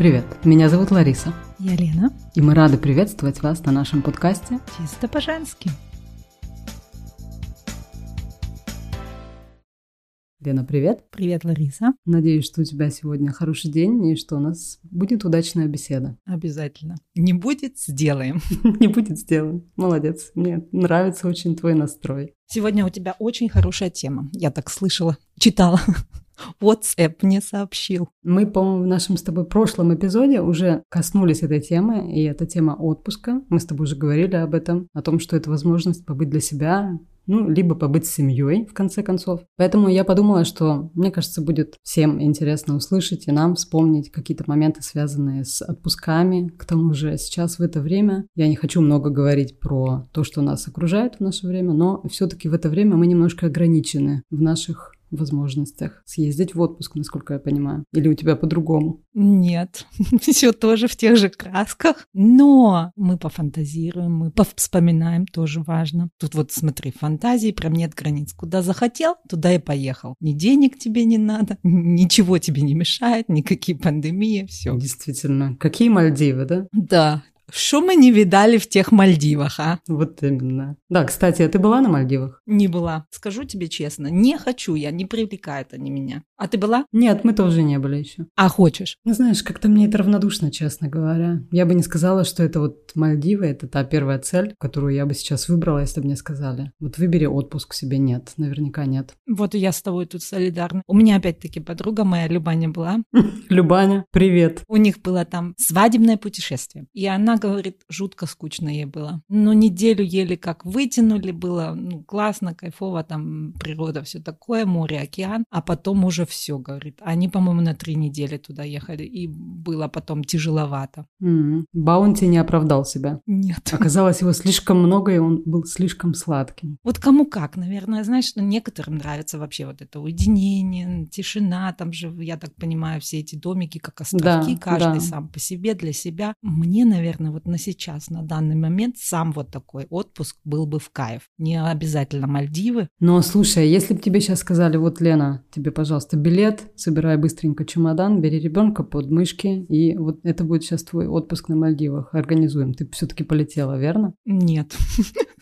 Привет, меня зовут Лариса. Я Лена. И мы рады приветствовать вас на нашем подкасте «Чисто по-женски». Лена, привет. Привет, Лариса. Надеюсь, что у тебя сегодня хороший день и что у нас будет удачная беседа. Обязательно. Не будет, сделаем. Не будет, сделаем. Молодец. Мне нравится очень твой настрой. Сегодня у тебя очень хорошая тема. Я так слышала, читала. WhatsApp мне сообщил. Мы, по-моему, в нашем с тобой прошлом эпизоде уже коснулись этой темы, и это тема отпуска. Мы с тобой уже говорили об этом, о том, что это возможность побыть для себя, ну, либо побыть с семьей, в конце концов. Поэтому я подумала, что, мне кажется, будет всем интересно услышать и нам вспомнить какие-то моменты, связанные с отпусками. К тому же сейчас в это время, я не хочу много говорить про то, что нас окружает в наше время, но все-таки в это время мы немножко ограничены в наших возможностях съездить в отпуск, насколько я понимаю? Или у тебя по-другому? Нет, все тоже в тех же красках, но мы пофантазируем, мы вспоминаем, тоже важно. Тут вот смотри, фантазии прям нет границ. Куда захотел, туда и поехал. Ни денег тебе не надо, ничего тебе не мешает, никакие пандемии, все. Действительно. Какие Мальдивы, да? Да, что мы не видали в тех Мальдивах, а? Вот именно. Да, кстати, а ты была на Мальдивах? Не была. Скажу тебе честно, не хочу я, не привлекают они меня. А ты была? Нет, мы тоже не были еще. А хочешь? Ну, знаешь, как-то мне это равнодушно, честно говоря. Я бы не сказала, что это вот Мальдивы, это та первая цель, которую я бы сейчас выбрала, если бы мне сказали. Вот выбери отпуск себе. Нет, наверняка нет. Вот и я с тобой тут солидарна. У меня опять-таки подруга моя, Любаня, была. Любаня, привет. У них было там свадебное путешествие. И она говорит, жутко скучно ей было. Но неделю еле как вытянули, было ну, классно, кайфово, там природа, все такое, море, океан. А потом уже все, говорит. Они, по-моему, на три недели туда ехали, и было потом тяжеловато. Mm-hmm. Баунти не оправдал себя. Нет. Оказалось, его слишком много, и он был слишком сладким. Вот кому как, наверное, знаешь, ну, некоторым нравится вообще вот это уединение, тишина, там же, я так понимаю, все эти домики как островки, да, каждый да. сам по себе, для себя. Мне, наверное, вот на сейчас, на данный момент, сам вот такой отпуск был бы в кайф. Не обязательно Мальдивы. Но слушай, если бы тебе сейчас сказали, вот, Лена, тебе, пожалуйста, билет, собирай быстренько чемодан, бери ребенка под мышки, и вот это будет сейчас твой отпуск на Мальдивах. Организуем. Ты все-таки полетела, верно? Нет.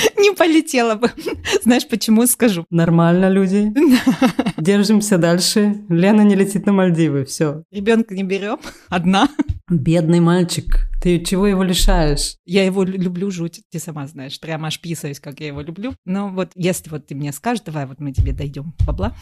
Не полетела бы. Знаешь, почему скажу? Нормально, люди. Держимся дальше. Лена не летит на Мальдивы. Все. Ребенка не берем. Одна. Бедный мальчик. Ты чего его лишаешь? Я его люблю жуть, ты сама знаешь. Прямо аж писаюсь, как я его люблю. Но вот если вот ты мне скажешь, давай вот мы тебе дойдем бабла,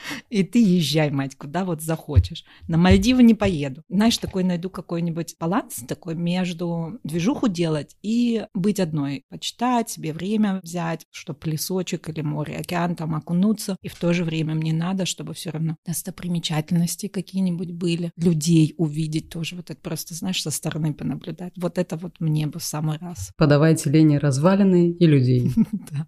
и ты езжай, мать, куда вот захочешь. На Мальдивы не поеду. Знаешь, такой найду какой-нибудь баланс такой между движуху делать и быть одной. Почитать, себе время взять, чтобы лесочек или море, океан там окунуться. И в то же время мне надо, чтобы все равно достопримечательности какие-нибудь были. Людей увидеть тоже. Вот это просто, знаешь, со стороны понаблюдать. Вот это вот мне бы в самый раз. Подавайте Лене развалины и людей.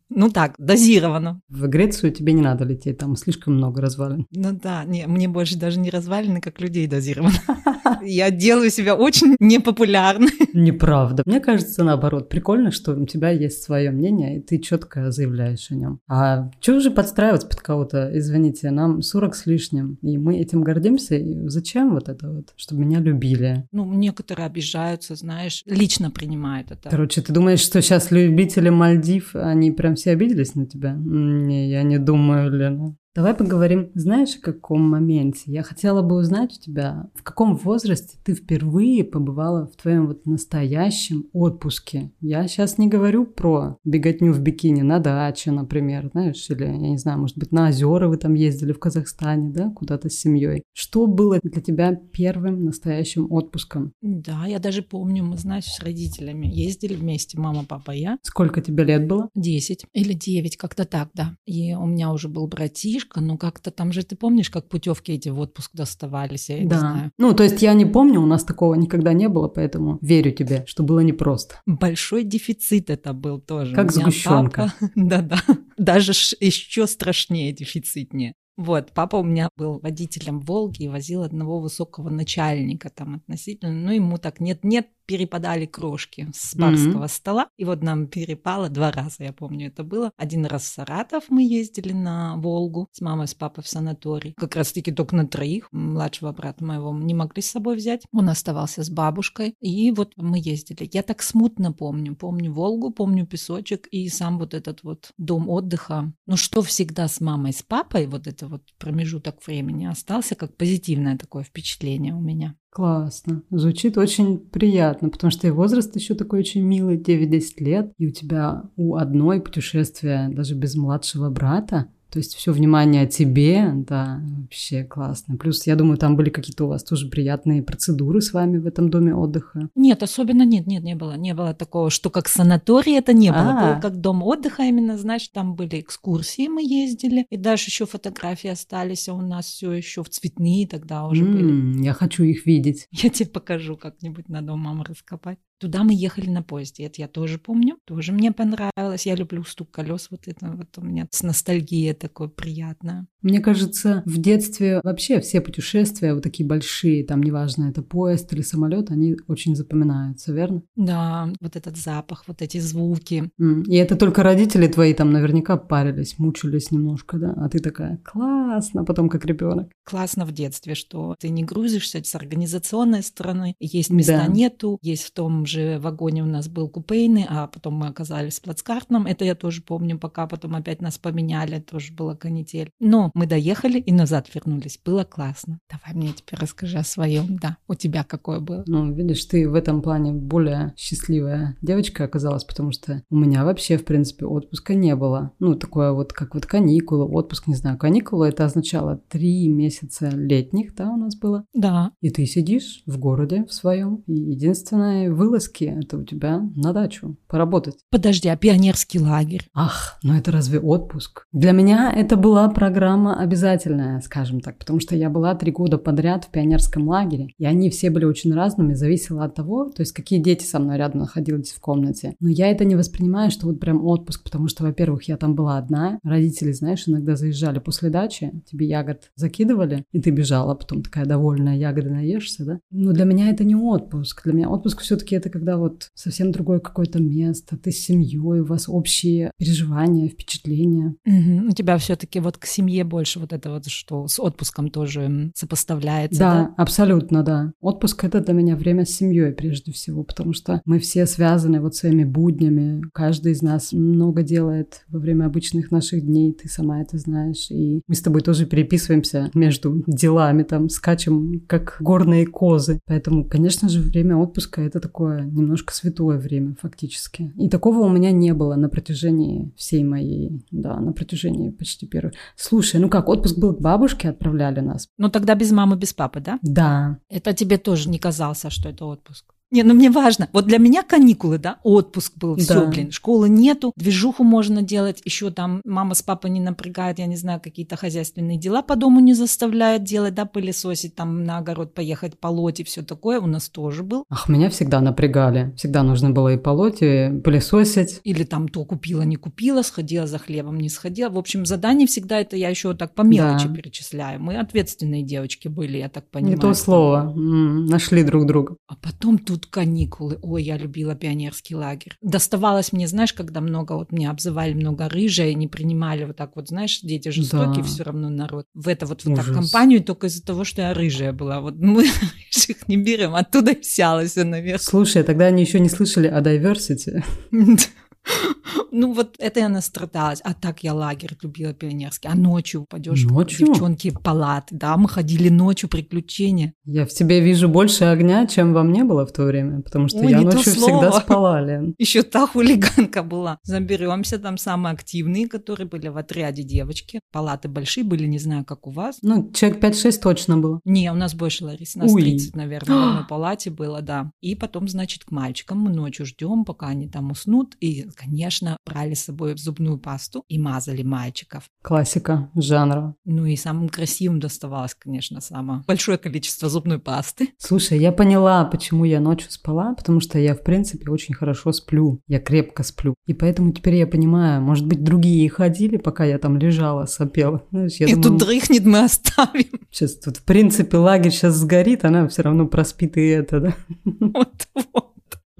Ну так, дозированно. В Грецию тебе не надо лететь, там слишком много развалин. Ну да, не, мне больше даже не развалины, как людей дозировано. Я делаю себя очень непопулярной. Неправда. Мне кажется, наоборот, прикольно, что у тебя есть свое мнение, и ты четко заявляешь о нем. А что же подстраиваться под кого-то? Извините, нам 40 с лишним, и мы этим гордимся. И зачем вот это вот? Чтобы меня любили. Ну, некоторые обижаются, знаешь, лично принимают это. Короче, ты думаешь, что сейчас любители Мальдив, они прям все обиделись на тебя? Не, я не думаю, Лена. Давай поговорим, знаешь, о каком моменте? Я хотела бы узнать у тебя, в каком возрасте ты впервые побывала в твоем вот настоящем отпуске. Я сейчас не говорю про беготню в бикини на даче, например, знаешь, или, я не знаю, может быть, на озера вы там ездили в Казахстане, да, куда-то с семьей. Что было для тебя первым настоящим отпуском? Да, я даже помню, мы, знаешь, с родителями ездили вместе, мама, папа, я. Сколько тебе лет было? Десять или девять, как-то так, да. И у меня уже был братишка, ну как-то там же ты помнишь, как путевки эти в отпуск доставались, я да. не знаю. Ну, то есть я не помню, у нас такого никогда не было, поэтому верю тебе, что было непросто. Большой дефицит это был тоже. Как сгущенка. Да-да. Даже еще страшнее дефицитнее. Вот, папа у меня был водителем Волги и возил одного высокого начальника там относительно, ну, ему так нет-нет, перепадали крошки с барского mm-hmm. стола. И вот нам перепало два раза, я помню, это было. Один раз в Саратов мы ездили на Волгу с мамой, с папой в санаторий. Как раз-таки только на троих. Младшего брата моего не могли с собой взять. Он оставался с бабушкой. И вот мы ездили. Я так смутно помню. Помню Волгу, помню песочек и сам вот этот вот дом отдыха. Ну что всегда с мамой, с папой, вот это вот промежуток времени остался как позитивное такое впечатление у меня. Классно. Звучит очень приятно, потому что и возраст еще такой очень милый, 9-10 лет, и у тебя у одной путешествия даже без младшего брата, то есть все внимание тебе, да, вообще классно. Плюс, я думаю, там были какие-то у вас тоже приятные процедуры с вами в этом доме отдыха. Нет, особенно нет, нет, не было. Не было такого, что как санаторий это не было. А-а-а. Было как дом отдыха именно, значит, там были экскурсии, мы ездили. И даже еще фотографии остались, а у нас все еще в цветные тогда уже м-м, были. Я хочу их видеть. Я тебе покажу как-нибудь, надо у мамы раскопать. Туда мы ехали на поезде, это я тоже помню, тоже мне понравилось. Я люблю стук колес, вот это вот у меня с ностальгией такое приятное. Мне кажется, в детстве вообще все путешествия вот такие большие, там неважно, это поезд или самолет, они очень запоминаются, верно? Да, вот этот запах, вот эти звуки. И это только родители твои там наверняка парились, мучились немножко, да? А ты такая, классно, потом как ребенок. Классно в детстве, что ты не грузишься с организационной стороны, есть места да. нету, есть в том же вагоне у нас был купейный, а потом мы оказались в плацкартном. Это я тоже помню, пока потом опять нас поменяли, тоже была канитель. Но мы доехали и назад вернулись. Было классно. Давай мне теперь расскажи о своем. Да, у тебя какое было? Ну, видишь, ты в этом плане более счастливая девочка оказалась, потому что у меня вообще, в принципе, отпуска не было. Ну, такое вот, как вот каникулы, отпуск, не знаю. Каникулы это означало три месяца летних, да, у нас было. Да. И ты сидишь в городе в своем, и единственное вылаз вылазки – это у тебя на дачу поработать. Подожди, а пионерский лагерь? Ах, ну это разве отпуск? Для меня это была программа обязательная, скажем так, потому что я была три года подряд в пионерском лагере, и они все были очень разными, зависело от того, то есть какие дети со мной рядом находились в комнате. Но я это не воспринимаю, что вот прям отпуск, потому что, во-первых, я там была одна, родители, знаешь, иногда заезжали после дачи, тебе ягод закидывали, и ты бежала, потом такая довольная, ягоды наешься, да? Но для меня это не отпуск, для меня отпуск все-таки это когда вот совсем другое какое-то место, ты с семьей, у вас общие переживания, впечатления. Угу. У тебя все-таки вот к семье больше вот это вот, что с отпуском тоже сопоставляется. Да, да, абсолютно, да. Отпуск это для меня время с семьей прежде всего, потому что мы все связаны вот своими буднями. Каждый из нас много делает во время обычных наших дней, ты сама это знаешь. И мы с тобой тоже переписываемся между делами, там, скачем как горные козы. Поэтому, конечно же, время отпуска это такое такое немножко святое время фактически. И такого у меня не было на протяжении всей моей, да, на протяжении почти первой. Слушай, ну как, отпуск был к бабушке, отправляли нас. Ну тогда без мамы, без папы, да? Да. Это тебе тоже не казался, что это отпуск? Не, ну мне важно. Вот для меня каникулы, да, отпуск был, все, да. блин, школы нету, движуху можно делать, еще там мама с папой не напрягает, я не знаю, какие-то хозяйственные дела по дому не заставляют делать, да, пылесосить, там на огород поехать, полоть и все такое у нас тоже был. Ах, меня всегда напрягали. Всегда нужно было и полоть, и пылесосить. Или там то купила, не купила, сходила за хлебом, не сходила. В общем, задание всегда это я еще так по мелочи да. перечисляю. Мы ответственные девочки были, я так понимаю. Не то слово. М-м, нашли друг друга. А потом тут тут каникулы. Ой, я любила пионерский лагерь. Доставалось мне, знаешь, когда много, вот меня обзывали много рыжая, не принимали вот так вот, знаешь, дети жестокие, да. все равно народ. В это вот, вот так компанию только из-за того, что я рыжая была. Вот мы их не берем, оттуда взялась наверх. Слушай, тогда они еще не слышали о diversity. Ну вот это я настрадалась. А так я лагерь любила пионерский. А ночью пойдешь, ночью? девчонки, палаты. Да, мы ходили ночью, приключения. Я в тебе вижу больше огня, чем во мне было в то время, потому что Ой, я ночью всегда спала, Лен. Еще та хулиганка была. Заберемся, там самые активные, которые были в отряде девочки. Палаты большие были, не знаю, как у вас. Ну, человек 5-6 точно было. Не, у нас больше, Лариса, нас Ой. 30, наверное, в одной палате было, да. И потом, значит, к мальчикам мы ночью ждем, пока они там уснут. И, конечно, брали с собой зубную пасту и мазали мальчиков. Классика жанра. Ну и самым красивым доставалось, конечно, самое большое количество зубной пасты. Слушай, я поняла, почему я ночью спала, потому что я, в принципе, очень хорошо сплю. Я крепко сплю. И поэтому теперь я понимаю, может быть, другие ходили, пока я там лежала, сопела. Знаешь, я и думаю, тут дрыхнет мы оставим. Сейчас тут, в принципе, лагерь сейчас сгорит, она все равно проспит и это, да? Вот, вот.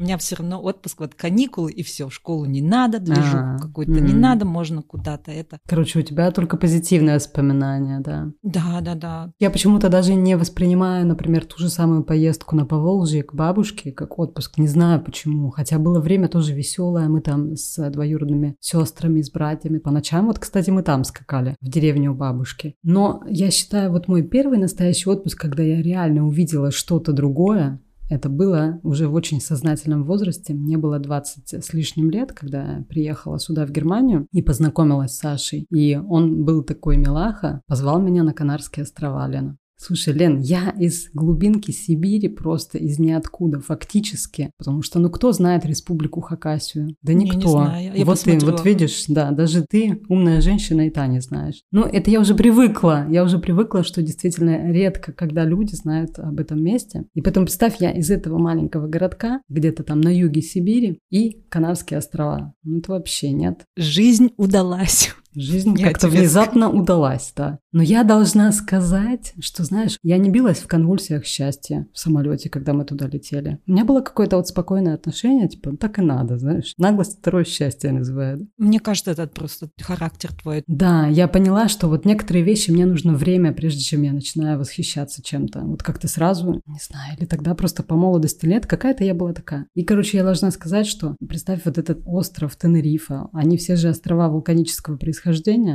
У меня все равно отпуск, вот каникулы, и все, в школу не надо, движу А, какой-то м. не надо, можно куда-то это. Короче, у тебя только позитивные воспоминания, да. Да, да, да. Я почему-то даже не воспринимаю, например, ту же самую поездку на Поволжье к бабушке как отпуск. Не знаю почему. Хотя было время тоже веселое. Мы там с двоюродными сестрами, с братьями. По ночам, вот, кстати, мы там скакали, в деревню у бабушки. Но я считаю, вот мой первый настоящий отпуск, когда я реально увидела что-то другое, это было уже в очень сознательном возрасте. Мне было 20 с лишним лет, когда я приехала сюда, в Германию, и познакомилась с Сашей. И он был такой милаха, позвал меня на Канарские острова, Лена. Слушай, Лен, я из глубинки Сибири, просто из ниоткуда, фактически. Потому что, ну, кто знает республику Хакасию? Да Не, не никто. знаю. Я вот ты, посмотрю. вот видишь, да, даже ты, умная женщина, и та не знаешь. Ну, это я уже привыкла. Я уже привыкла, что действительно редко, когда люди знают об этом месте. И поэтому представь, я из этого маленького городка, где-то там на юге Сибири, и Канарские острова. Ну, это вообще нет. Жизнь удалась. Жизнь как-то внезапно удалась, да. Но я должна сказать, что, знаешь, я не билась в конвульсиях счастья в самолете, когда мы туда летели. У меня было какое-то вот спокойное отношение, типа, так и надо, знаешь. Наглость второе счастье называют. Мне кажется, это просто характер твой. Да, я поняла, что вот некоторые вещи мне нужно время, прежде чем я начинаю восхищаться чем-то. Вот как-то сразу, не знаю, или тогда просто по молодости лет какая-то я была такая. И, короче, я должна сказать, что представь вот этот остров Тенерифа, они все же острова вулканического происхождения,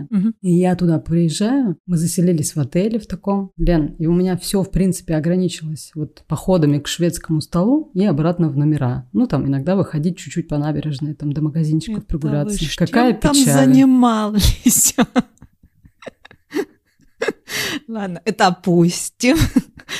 Мгм. и я туда приезжаю, мы заселились в отеле в таком, Лен, и у меня все, в принципе, ограничилось вот походами к шведскому столу и обратно в номера. Ну, там иногда выходить чуть-чуть по набережной, там до магазинчиков Это прогуляться. вы Какая чем там печаль. занимались? Ладно, это опустим.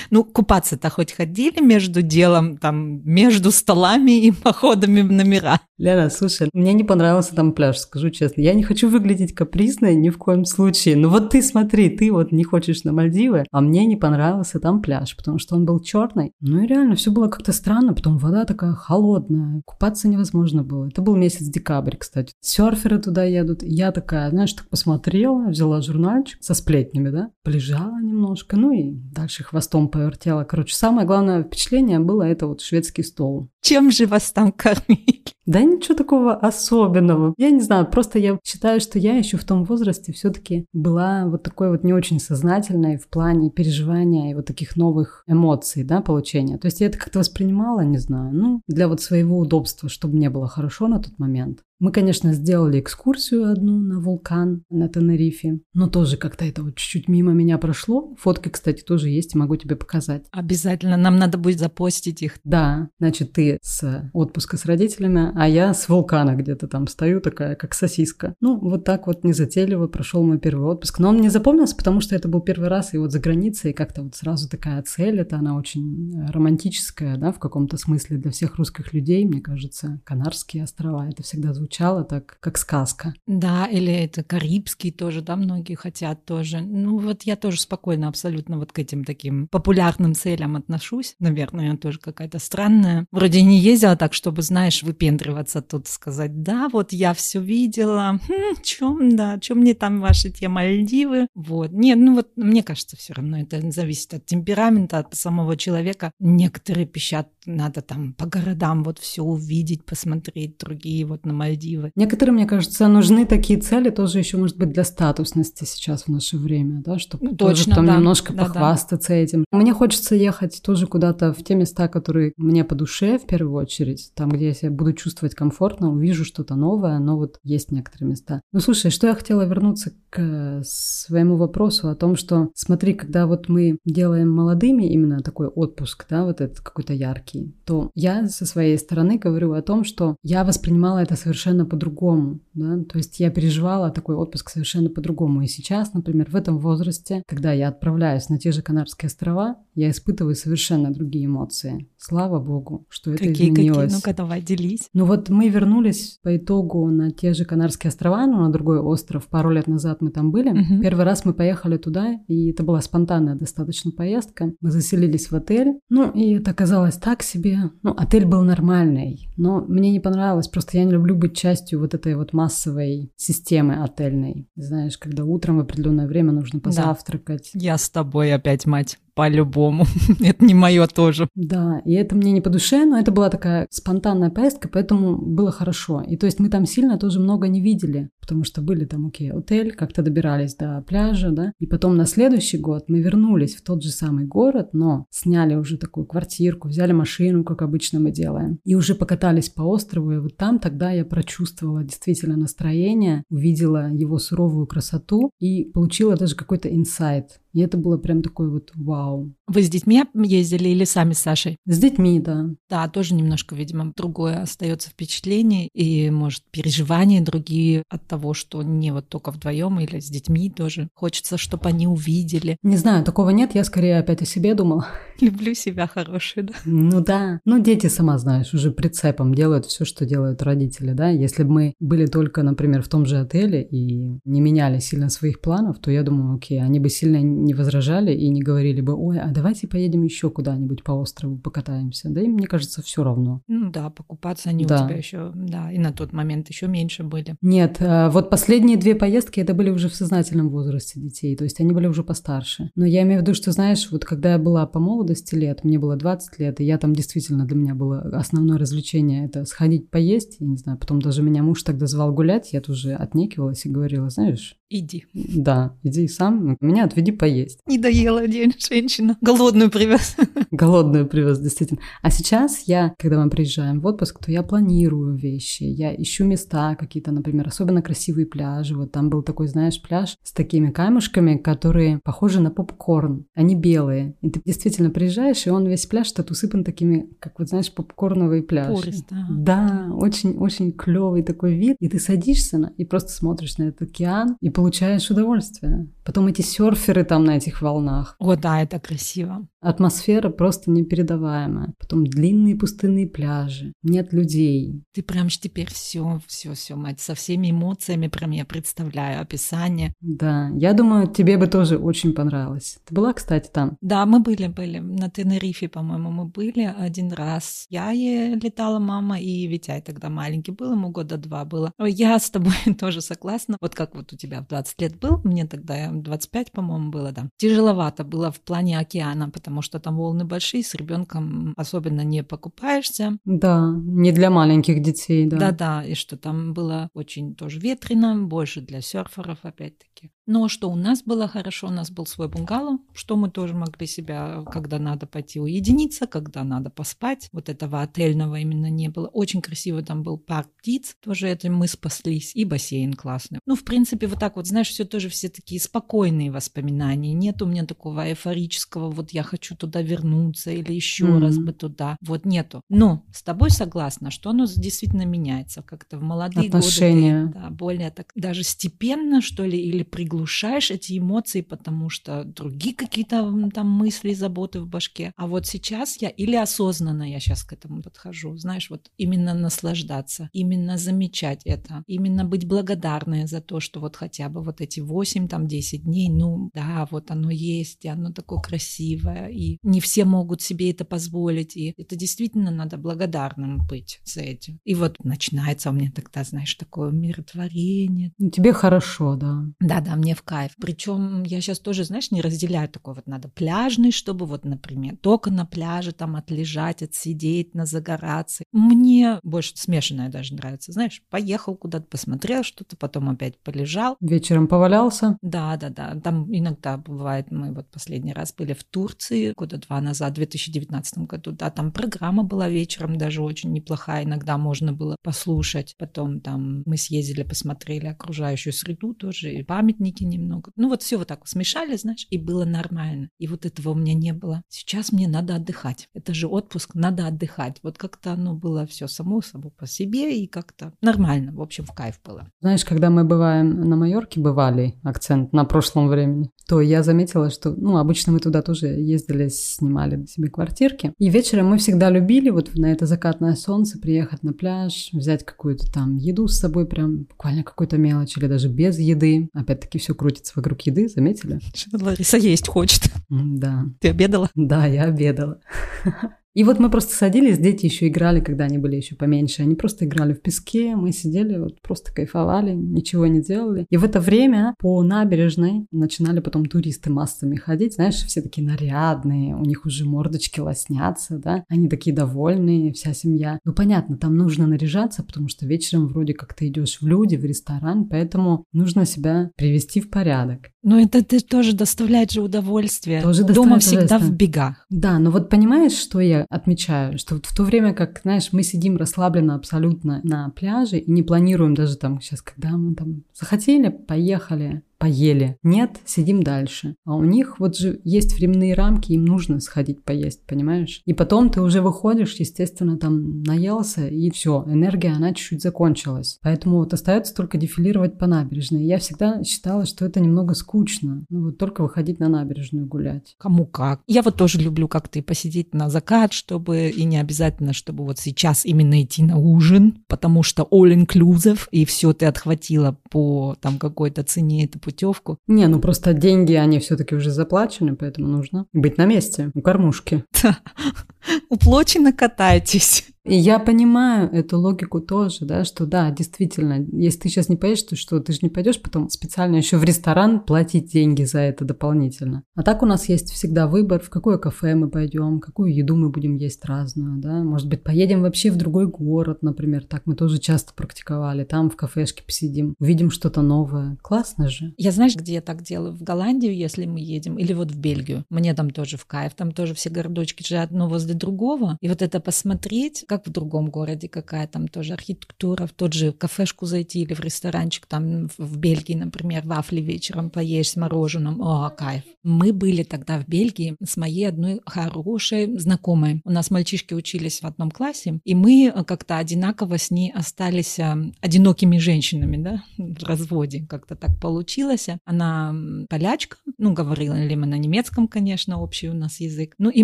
Ну, купаться-то хоть ходили между делом, там, между столами и походами в номера. Лена, слушай, мне не понравился там пляж, скажу честно. Я не хочу выглядеть капризной ни в коем случае. Но вот ты смотри, ты вот не хочешь на Мальдивы, а мне не понравился там пляж, потому что он был черный. Ну и реально, все было как-то странно. Потом вода такая холодная, купаться невозможно было. Это был месяц декабрь, кстати. Серферы туда едут. Я такая, знаешь, так посмотрела, взяла журнальчик со сплетнями, да, полежала немножко, ну и дальше хвостом повертела. Короче, самое главное впечатление было это вот шведский стол. Чем же вас там кормили? Да ничего такого особенного. Я не знаю, просто я считаю, что я еще в том возрасте все-таки была вот такой вот не очень сознательной в плане переживания и вот таких новых эмоций, да, получения. То есть я это как-то воспринимала, не знаю, ну, для вот своего удобства, чтобы мне было хорошо на тот момент. Мы, конечно, сделали экскурсию одну на вулкан на Тенерифе, но тоже как-то это вот чуть-чуть мимо меня прошло. Фотки, кстати, тоже есть, могу тебе показать. Обязательно, нам надо будет запостить их. Да, значит, ты с отпуска с родителями, а я с вулкана где-то там стою такая, как сосиска. Ну, вот так вот незатейливо прошел мой первый отпуск. Но он мне запомнился, потому что это был первый раз и вот за границей, как-то вот сразу такая цель, это она очень романтическая, да, в каком-то смысле для всех русских людей, мне кажется, Канарские острова, это всегда звучало так, как сказка. Да, или это Карибский тоже, да, многие хотят тоже. Ну вот я тоже спокойно абсолютно вот к этим таким популярным целям отношусь. Наверное, тоже какая-то странная. Вроде не ездила так, чтобы, знаешь, выпендриваться тут, сказать, да, вот я все видела, хм, чем, да, чем мне там ваши те Мальдивы. Вот. Нет, ну вот мне кажется, все равно это зависит от темперамента, от самого человека. Некоторые пищат, надо там по городам вот все увидеть, посмотреть, другие вот на Мальдивы. Некоторым, мне кажется, нужны такие цели тоже еще, может быть, для статусности сейчас в наше время, да, чтобы Ну, тоже точно, там да. немножко Да-да. похвастаться этим. Мне хочется ехать тоже куда-то в те места, которые мне по душе в первую очередь, там, где я себя буду чувствовать комфортно, увижу что-то новое, но вот есть некоторые места. Ну, слушай, что я хотела вернуться к э, своему вопросу о том, что, смотри, когда вот мы делаем молодыми именно такой отпуск, да, вот этот какой-то яркий, то я со своей стороны говорю о том, что я воспринимала это совершенно по-другому, да, то есть я переживала такой отпуск совершенно по-другому. И сейчас, например, в этом возрасте, когда я отправляюсь на те же Канарские острова, я испытываю совершенно другие эмоции. Слава богу, что это Какие, изменилось. какие? Ну-ка, давай, делись. Ну вот мы вернулись по итогу на те же Канарские острова, но на другой остров. Пару лет назад мы там были. Мгм. Первый раз мы поехали туда, и это была спонтанная достаточно поездка. Мы заселились в отель, ну и это оказалось так себе. Ну, отель был нормальный, но мне не понравилось. Просто я не люблю быть частью вот этой вот массовой системы отельной. Знаешь, когда утром в определенное время нужно позавтракать. Я с тобой опять, мать. По-любому. это не мое тоже. Да, и это мне не по душе, но это была такая спонтанная поездка, поэтому было хорошо. И то есть мы там сильно тоже много не видели, потому что были там, окей, отель, как-то добирались до пляжа, да, и потом на следующий год мы вернулись в тот же самый город, но сняли уже такую квартирку, взяли машину, как обычно мы делаем, и уже покатались по острову, и вот там тогда я прочувствовала действительно настроение, увидела его суровую красоту и получила даже какой-то инсайт. И это было прям такой вот вау. Вы с детьми ездили или сами с Сашей? С детьми, да. Да, тоже немножко, видимо, другое остается впечатление и, может, переживания другие от того, что не вот только вдвоем или с детьми тоже. Хочется, чтобы они увидели. Не знаю, такого нет, я скорее опять о себе думала. Люблю себя хорошей, да. Ну да. Ну, дети, сама знаешь, уже прицепом делают все, что делают родители, да. Если бы мы были только, например, в том же отеле и не меняли сильно своих планов, то я думаю, окей, они бы сильно не возражали и не говорили бы, ой, а давайте поедем еще куда-нибудь по острову покатаемся. Да им, мне кажется, все равно. Ну да, покупаться они да. у тебя еще, да, и на тот момент еще меньше были. Нет, а, вот последние две поездки это были уже в сознательном возрасте детей, то есть они были уже постарше. Но я имею в виду, что, знаешь, вот когда я была по молодости лет, мне было 20 лет, и я там действительно для меня было основное развлечение это сходить поесть, я не знаю, потом даже меня муж тогда звал гулять, я тоже отнекивалась и говорила, знаешь... Иди. Да, иди сам, меня отведи поесть есть. Не доела день женщина. Голодную привез. Голодную привез, действительно. А сейчас я, когда мы приезжаем в отпуск, то я планирую вещи. Я ищу места какие-то, например, особенно красивые пляжи. Вот там был такой, знаешь, пляж с такими камушками, которые похожи на попкорн. Они белые. И ты действительно приезжаешь, и он весь пляж тут усыпан такими, как вот, знаешь, попкорновые пляжи. Порист, да. Да, очень-очень клевый такой вид. И ты садишься на, и просто смотришь на этот океан и получаешь удовольствие. Потом эти серферы там на этих волнах. О, да, это красиво. Спасибо. Атмосфера просто непередаваемая. Потом длинные пустынные пляжи, нет людей. Ты прям теперь все, все, все, мать, со всеми эмоциями прям я представляю описание. Да, я думаю, тебе бы тоже очень понравилось. Ты была, кстати, там? Да, мы были, были. На Тенерифе, по-моему, мы были один раз. Я и летала, мама, и Витяй тогда маленький был, ему года два было. Я с тобой тоже согласна. Вот как вот у тебя в 20 лет был, мне тогда 25, по-моему, было, да. Тяжеловато было в плане океана, потому что там волны большие, с ребенком особенно не покупаешься. Да, не для маленьких детей, да. Да-да, и что там было очень тоже ветрено, больше для серферов опять-таки. Но что у нас было хорошо, у нас был свой бунгало, что мы тоже могли себя, когда надо пойти уединиться, когда надо поспать. Вот этого отельного именно не было. Очень красиво там был парк птиц, тоже этим мы спаслись, и бассейн классный. Ну, в принципе, вот так вот, знаешь, все тоже все такие спокойные воспоминания. Нет у меня такого эйфорического, вот я хочу туда вернуться или еще mm-hmm. раз бы туда. Вот нету. Но с тобой согласна, что оно действительно меняется как-то в молодые Отношения. годы. Да, более так даже степенно, что ли, или приглашенно приглушаешь эти эмоции, потому что другие какие-то там мысли, заботы в башке. А вот сейчас я или осознанно я сейчас к этому подхожу, знаешь, вот именно наслаждаться, именно замечать это, именно быть благодарной за то, что вот хотя бы вот эти 8, там 10 дней, ну да, вот оно есть, и оно такое красивое, и не все могут себе это позволить, и это действительно надо благодарным быть за этим. И вот начинается у меня тогда, знаешь, такое умиротворение. Тебе хорошо, да. Да-да, мне в кайф. Причем я сейчас тоже, знаешь, не разделяю такой вот надо пляжный, чтобы вот, например, только на пляже там отлежать, отсидеть, на загораться. Мне больше смешанное даже нравится, знаешь, поехал куда-то, посмотрел что-то, потом опять полежал. Вечером повалялся? Да, да, да. Там иногда бывает, мы вот последний раз были в Турции года два назад, в 2019 году, да, там программа была вечером даже очень неплохая, иногда можно было послушать. Потом там мы съездили, посмотрели окружающую среду тоже, и памятники техники немного. Ну вот все вот так смешали, знаешь, и было нормально. И вот этого у меня не было. Сейчас мне надо отдыхать. Это же отпуск, надо отдыхать. Вот как-то оно было все само собой по себе и как-то нормально. В общем, в кайф было. Знаешь, когда мы бываем на Майорке, бывали, акцент на прошлом времени, то я заметила, что, ну, обычно мы туда тоже ездили, снимали себе квартирки. И вечером мы всегда любили вот на это закатное солнце приехать на пляж, взять какую-то там еду с собой, прям буквально какой-то мелочь или даже без еды. Опять-таки все крутится вокруг еды, заметили? Лариса есть хочет. Да. Ты обедала? Да, я обедала. И вот мы просто садились, дети еще играли, когда они были еще поменьше. Они просто играли в песке, мы сидели, вот просто кайфовали, ничего не делали. И в это время по набережной начинали потом туристы массами ходить. Знаешь, все такие нарядные, у них уже мордочки лоснятся, да. Они такие довольные, вся семья. Ну, понятно, там нужно наряжаться, потому что вечером вроде как ты идешь в люди, в ресторан, поэтому нужно себя привести в порядок. Но это, это тоже доставляет же удовольствие. Тоже Дома всегда в бегах. Да, но вот понимаешь, что я отмечаю? Что вот в то время, как, знаешь, мы сидим расслабленно абсолютно на пляже и не планируем даже там сейчас, когда мы там захотели, поехали, поели. Нет, сидим дальше. А у них вот же есть временные рамки, им нужно сходить поесть, понимаешь? И потом ты уже выходишь, естественно, там наелся, и все, энергия, она чуть-чуть закончилась. Поэтому вот остается только дефилировать по набережной. Я всегда считала, что это немного скучно. Ну вот только выходить на набережную гулять. Кому как. Я вот тоже люблю как-то и посидеть на закат, чтобы и не обязательно, чтобы вот сейчас именно идти на ужин, потому что all inclusive, и все ты отхватила по там какой-то цене эту путевку. Не, ну просто деньги, они все-таки уже заплачены, поэтому нужно быть на месте, у кормушки. Уплочено катайтесь. И я понимаю эту логику тоже, да, что да, действительно, если ты сейчас не поедешь, то что, ты же не пойдешь потом специально еще в ресторан платить деньги за это дополнительно. А так у нас есть всегда выбор, в какое кафе мы пойдем, какую еду мы будем есть разную, да. Может быть, поедем вообще в другой город, например, так мы тоже часто практиковали, там в кафешке посидим, увидим что-то новое. Классно же. Я знаешь, где я так делаю? В Голландию, если мы едем, или вот в Бельгию. Мне там тоже в кайф, там тоже все городочки же одно возле другого. И вот это посмотреть, как в другом городе, какая там тоже архитектура, в тот же кафешку зайти или в ресторанчик, там в- Бельгии, например, вафли вечером поешь с мороженым. О, кайф. Мы были тогда в Бельгии с моей одной хорошей знакомой. У нас мальчишки учились в одном классе, и мы э, как-то одинаково с ней остались э, одинокими женщинами, да, в разводе. Как-то так получилось. Она полячка, ну, говорила ли мы на немецком, конечно, общий у нас язык. Ну, и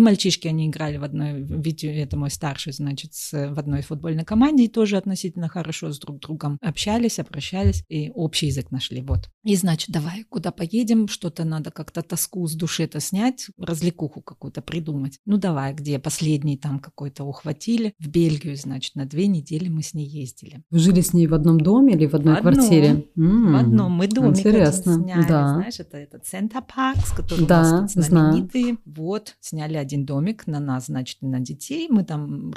мальчишки, они играли в одной, Витю, это мой старший, значит, с- в одной футбольной команде, и тоже относительно хорошо с друг другом общались, обращались, и общий язык нашли, вот. И, значит, давай, куда поедем, что-то надо как-то тоску с души-то снять, развлекуху какую-то придумать. Ну, давай, где последний там какой-то ухватили. В Бельгию, значит, на две недели мы с ней ездили. Вы жили с ней в одном доме или в одной В одном. квартире? М, В одном мы домик Интересно, один сняли, да. знаешь, это этот Center Parks, который Да, у нас тут знаю. знаменитый. Вот, сняли один домик на нас, значит, и на детей. Мы там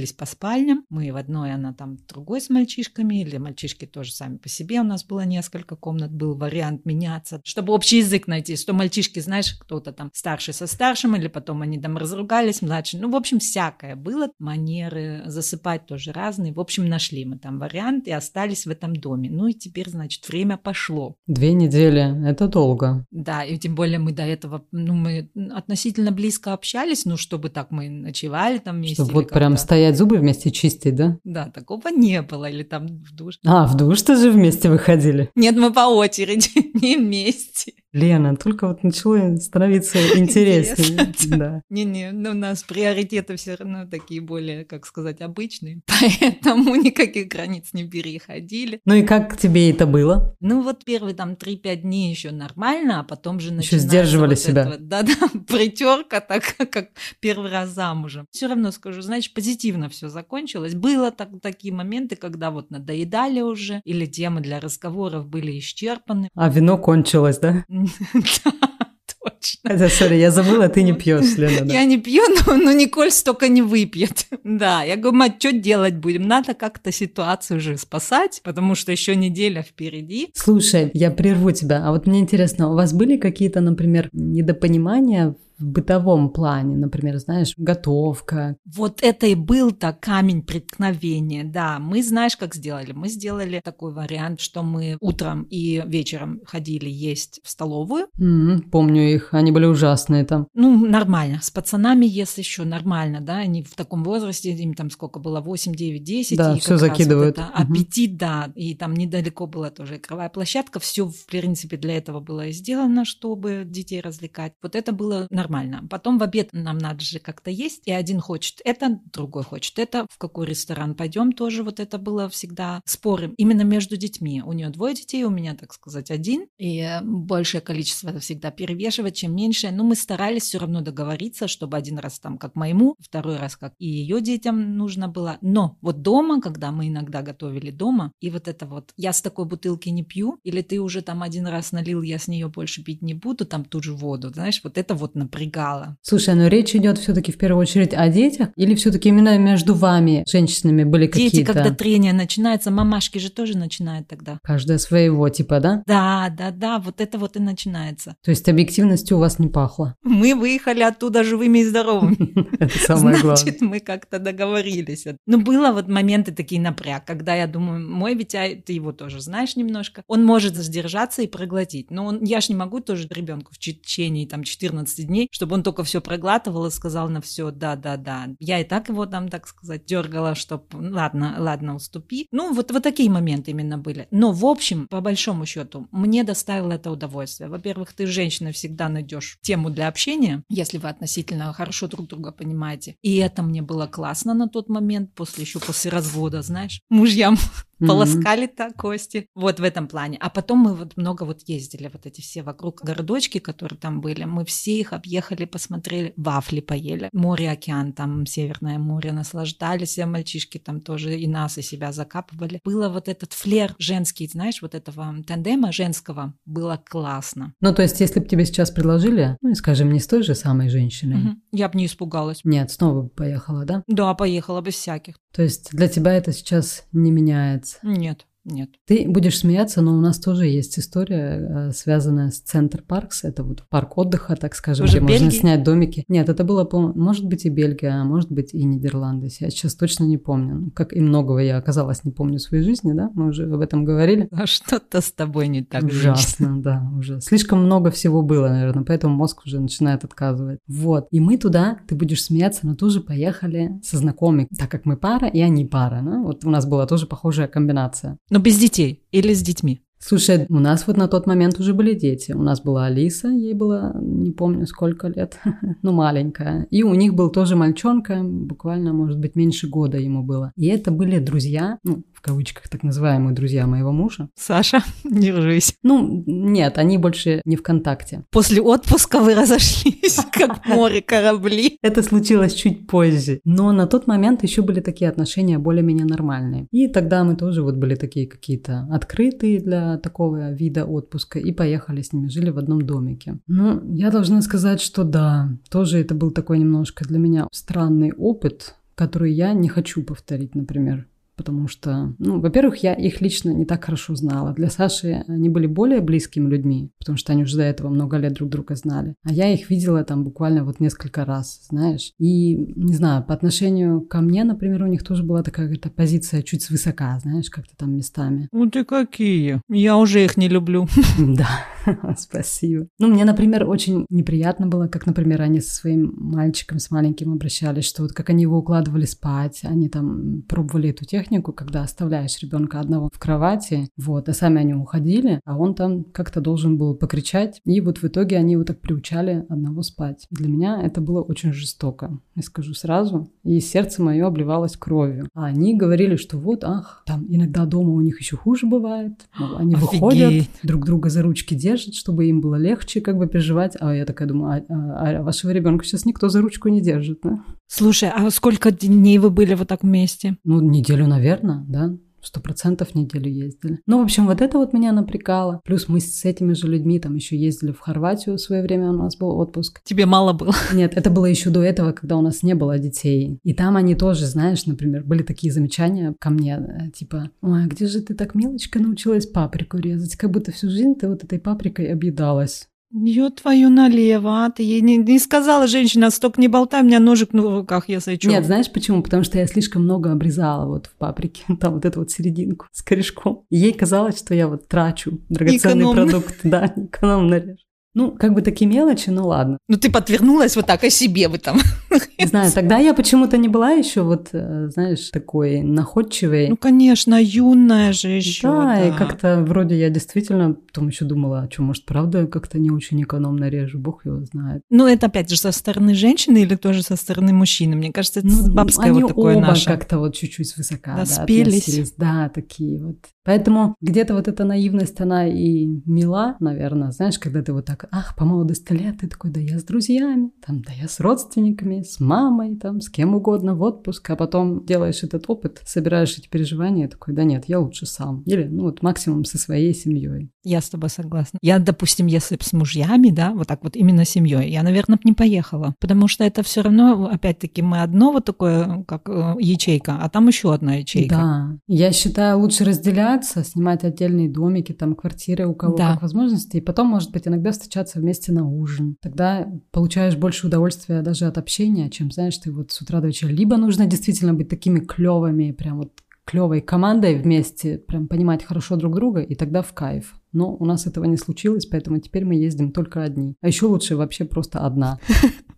распределились по спальням. Мы в одной, она там в другой с мальчишками, или мальчишки тоже сами по себе. У нас было несколько комнат, был вариант меняться, чтобы общий язык найти. Что мальчишки, знаешь, кто-то там старший со старшим, или потом они там разругались, младший. Ну, в общем, всякое было. Манеры засыпать тоже разные. В общем, нашли мы там вариант и остались в этом доме. Ну и теперь, значит, время пошло. Две недели, это долго. Да, и тем более мы до этого, ну, мы относительно близко общались, ну, чтобы так мы ночевали там вместе. Чтобы вот прям как-то. Стоять зубы вместе чистить, да? Да, такого не было, или там в душ. А, в душ тоже вместе выходили? Нет, мы по очереди, не вместе. Лена, только вот начало становиться интереснее. Да. Не-не, ну, у нас приоритеты все равно такие более, как сказать, обычные. Поэтому никаких границ не переходили. Ну и как тебе это было? Ну вот первые там 3-5 дней еще нормально, а потом же начинается сдерживали вот себя. Да-да, притерка, так как первый раз замужем. Все равно скажу, значит, позитивно все закончилось. Было так, такие моменты, когда вот надоедали уже, или темы для разговоров были исчерпаны. А вино кончилось, да? Да, точно. Хотя, сори, я забыла, ты не пьешь, Лена. да. Я не пью, но, но Николь столько не выпьет. Да, я говорю, мать, что делать будем? Надо как-то ситуацию уже спасать, потому что еще неделя впереди. Слушай, я прерву тебя. А вот мне интересно, у вас были какие-то, например, недопонимания в бытовом плане, например, знаешь, готовка. Вот это и был-то камень преткновения, да. Мы, знаешь, как сделали? Мы сделали такой вариант, что мы утром и вечером ходили есть в столовую. М, помню их, они были ужасные там. Ну, нормально. С пацанами ест еще нормально, да. Они в таком возрасте, им там сколько было, 8, 9, 10. Да, раз закидывают. Вот это Мгм. аппетит, да. И там недалеко была тоже игровая площадка. Все, в принципе, для этого было и сделано, чтобы детей развлекать. Вот это было нормально. Нормально. Потом в обед нам надо же как-то есть, и один хочет это, другой хочет это. В какой ресторан пойдем тоже вот это было всегда споры. Именно между детьми. У нее двое детей, у меня, так сказать, один. И большее количество это всегда перевешивает, чем меньше. Но мы старались все равно договориться, чтобы один раз там как моему, второй раз как и ее детям нужно было. Но вот дома, когда мы иногда готовили дома, и вот это вот, я с такой бутылки не пью, или ты уже там один раз налил, я с нее больше пить не буду, там ту же воду, знаешь, вот это вот напрягало. Слушай, но речь идет все-таки в первую очередь о детях, или все-таки именно между вами, женщинами, были какие-то... Дети, когда трение начинается, мамашки же тоже начинают тогда. Каждая своего типа, да? Да, да, да, вот это вот и начинается. То есть объективностью у вас не пахло? Мы выехали оттуда живыми и здоровыми. Это самое главное. Значит, мы как-то договорились. Но было вот моменты такие напряг, когда я думаю, мой Витя, ты его тоже знаешь немножко, он может сдержаться и проглотить. Но он, я ж не могу тоже ребенку в течение там 14 дней, чтобы он только все проглатывал и сказал на все да-да-да. Я и так его там, так сказать, дергала, чтобы ладно, ладно, уступи. Ну, вот, вот такие моменты именно были. Но, в общем, по большому счету, мне доставило это удовольствие. Во-первых, ты, женщина, всегда найдешь тему для общения, если вы относительно хорошо друг друга понимаете. И это мне было классно на тот момент, после еще после развода, знаешь, мужьям mm-hmm. полоскали-то кости. Вот в этом плане. А потом мы вот много вот ездили, вот эти все вокруг городочки, которые там были. Мы все их объехали, посмотрели, вафли поели. Море, океан, там Северное море, наслаждались. А мальчишки там тоже и нас, и себя закапывали. Было вот этот флер женский, знаешь, вот этого тандема женского. Было классно. Ну, то есть, если бы тебе сейчас предложили, ну, скажем, не с той же самой женщиной. Угу. Я бы не испугалась. Нет, снова бы поехала, да? Да, поехала без всяких. То есть, для тебя это сейчас не меняется? Нет. Нет. Ты будешь смеяться, но у нас тоже есть история, э, связанная с Центр Паркс. Это вот парк отдыха, так скажем, Уже где Бельгии? можно снять домики. Нет, это было, может быть, и Бельгия, а может быть, и Нидерланды. Я сейчас точно не помню. Ну, как и многого я оказалось не помню в своей жизни, да? Мы уже об этом говорили. А что-то с тобой не так. Ужасно, женщина. да, уже. Слишком много всего было, наверное, поэтому мозг уже начинает отказывать. Вот. И мы туда, ты будешь смеяться, но тоже поехали со знакомыми, так как мы пара, и они пара. Да? Вот у нас была тоже похожая комбинация. Но без детей или с детьми? Слушай, у нас вот на тот момент уже были дети. У нас была Алиса, ей было, не помню сколько лет, ну маленькая. И у них был тоже мальчонка, буквально, может быть, меньше года ему было. И это были друзья, ну, в кавычках так называемые друзья моего мужа. Саша, держись. Ну, нет, они больше не ВКонтакте. После отпуска вы разошлись, как море корабли. Это случилось чуть позже. Но на тот момент еще были такие отношения более-менее нормальные. И тогда мы тоже вот были такие какие-то открытые для такого вида отпуска и поехали с ними, жили в одном домике. Ну, я должна сказать, что да, тоже это был такой немножко для меня странный опыт, который я не хочу повторить, например потому что, ну, во-первых, я их лично не так хорошо знала. Для Саши они были более близкими людьми, потому что они уже до этого много лет друг друга знали. А я их видела там буквально вот несколько раз, знаешь. И, не знаю, по отношению ко мне, например, у них тоже была такая какая-то позиция чуть свысока, знаешь, как-то там местами. Ну ты какие? Я уже их не люблю. Да, спасибо. Ну, мне, например, очень неприятно было, как, например, они со своим мальчиком, с маленьким обращались, что вот как они его укладывали спать, они там пробовали эту технику, когда оставляешь ребенка одного в кровати, вот, а сами они уходили, а он там как-то должен был покричать, и вот в итоге они его так приучали одного спать. Для меня это было очень жестоко, я скажу сразу, и сердце мое обливалось кровью. А они говорили, что вот, ах, там иногда дома у них еще хуже бывает, они Офигеть. выходят, друг друга за ручки держат, чтобы им было легче как бы переживать, а я такая думаю, а, а, а вашего ребенка сейчас никто за ручку не держит, да? Слушай, а сколько дней вы были вот так вместе? Ну, неделю, наверное, да сто процентов неделю ездили. Ну, в общем, вот это вот меня напрягало. Плюс мы с этими же людьми там еще ездили в Хорватию в свое время, у нас был отпуск. Тебе мало было? Нет, это было еще до этого, когда у нас не было детей. И там они тоже, знаешь, например, были такие замечания ко мне, э, типа, ой, а где же ты так, милочка, научилась паприку резать? Как будто всю жизнь ты вот этой паприкой объедалась. Ее твою налево, а ты ей не, не сказала, женщина, столько не болтай, у меня ножик на руках, я сойчу. Нет, знаешь почему? Потому что я слишком много обрезала вот в паприке, там вот эту вот серединку с корешком. И ей казалось, что я вот трачу драгоценный Экономно. продукт, да, экономно режу. Ну, как бы такие мелочи, ну ладно. Ну, ты подвернулась вот так о себе вы там. Не знаю, тогда я почему-то не была еще вот, э, знаешь, такой находчивой. Ну, конечно, юная же еще. Да, да. и как-то вроде я действительно потом еще думала, а что, может, правда как-то не очень экономно режу, бог его знает. Ну, это опять же со стороны женщины или тоже со стороны мужчины? Мне кажется, это ну, бабское вот такое оба наше. как-то вот чуть-чуть свысока Да, да, спелись. Да, такие вот. Поэтому где-то вот эта наивность, она и мила, наверное, знаешь, когда ты вот так, ах, по молодости лет, ты такой, да я с друзьями, там, да я с родственниками, с мамой, там, с кем угодно в отпуск, а потом делаешь этот опыт, собираешь эти переживания, и такой, да нет, я лучше сам. Или, ну, вот максимум со своей семьей. Я с тобой согласна. Я, допустим, если бы с мужьями, да, вот так вот именно семьей, я, наверное, бы не поехала. Потому что это все равно, опять-таки, мы одно вот такое, как э, ячейка, а там еще одна ячейка. Да. Я считаю, лучше разделяться, снимать отдельные домики, там, квартиры у кого Да. как возможности, и потом, может быть, иногда встречаться вместе на ужин. Тогда получаешь больше удовольствия даже от общения, чем, знаешь, ты вот с утра до вечера. Либо нужно действительно быть такими клевыми, прям вот клевой командой вместе, прям понимать хорошо друг друга, и тогда в кайф. Но у нас этого не случилось, поэтому теперь мы ездим только одни. А еще лучше вообще просто одна.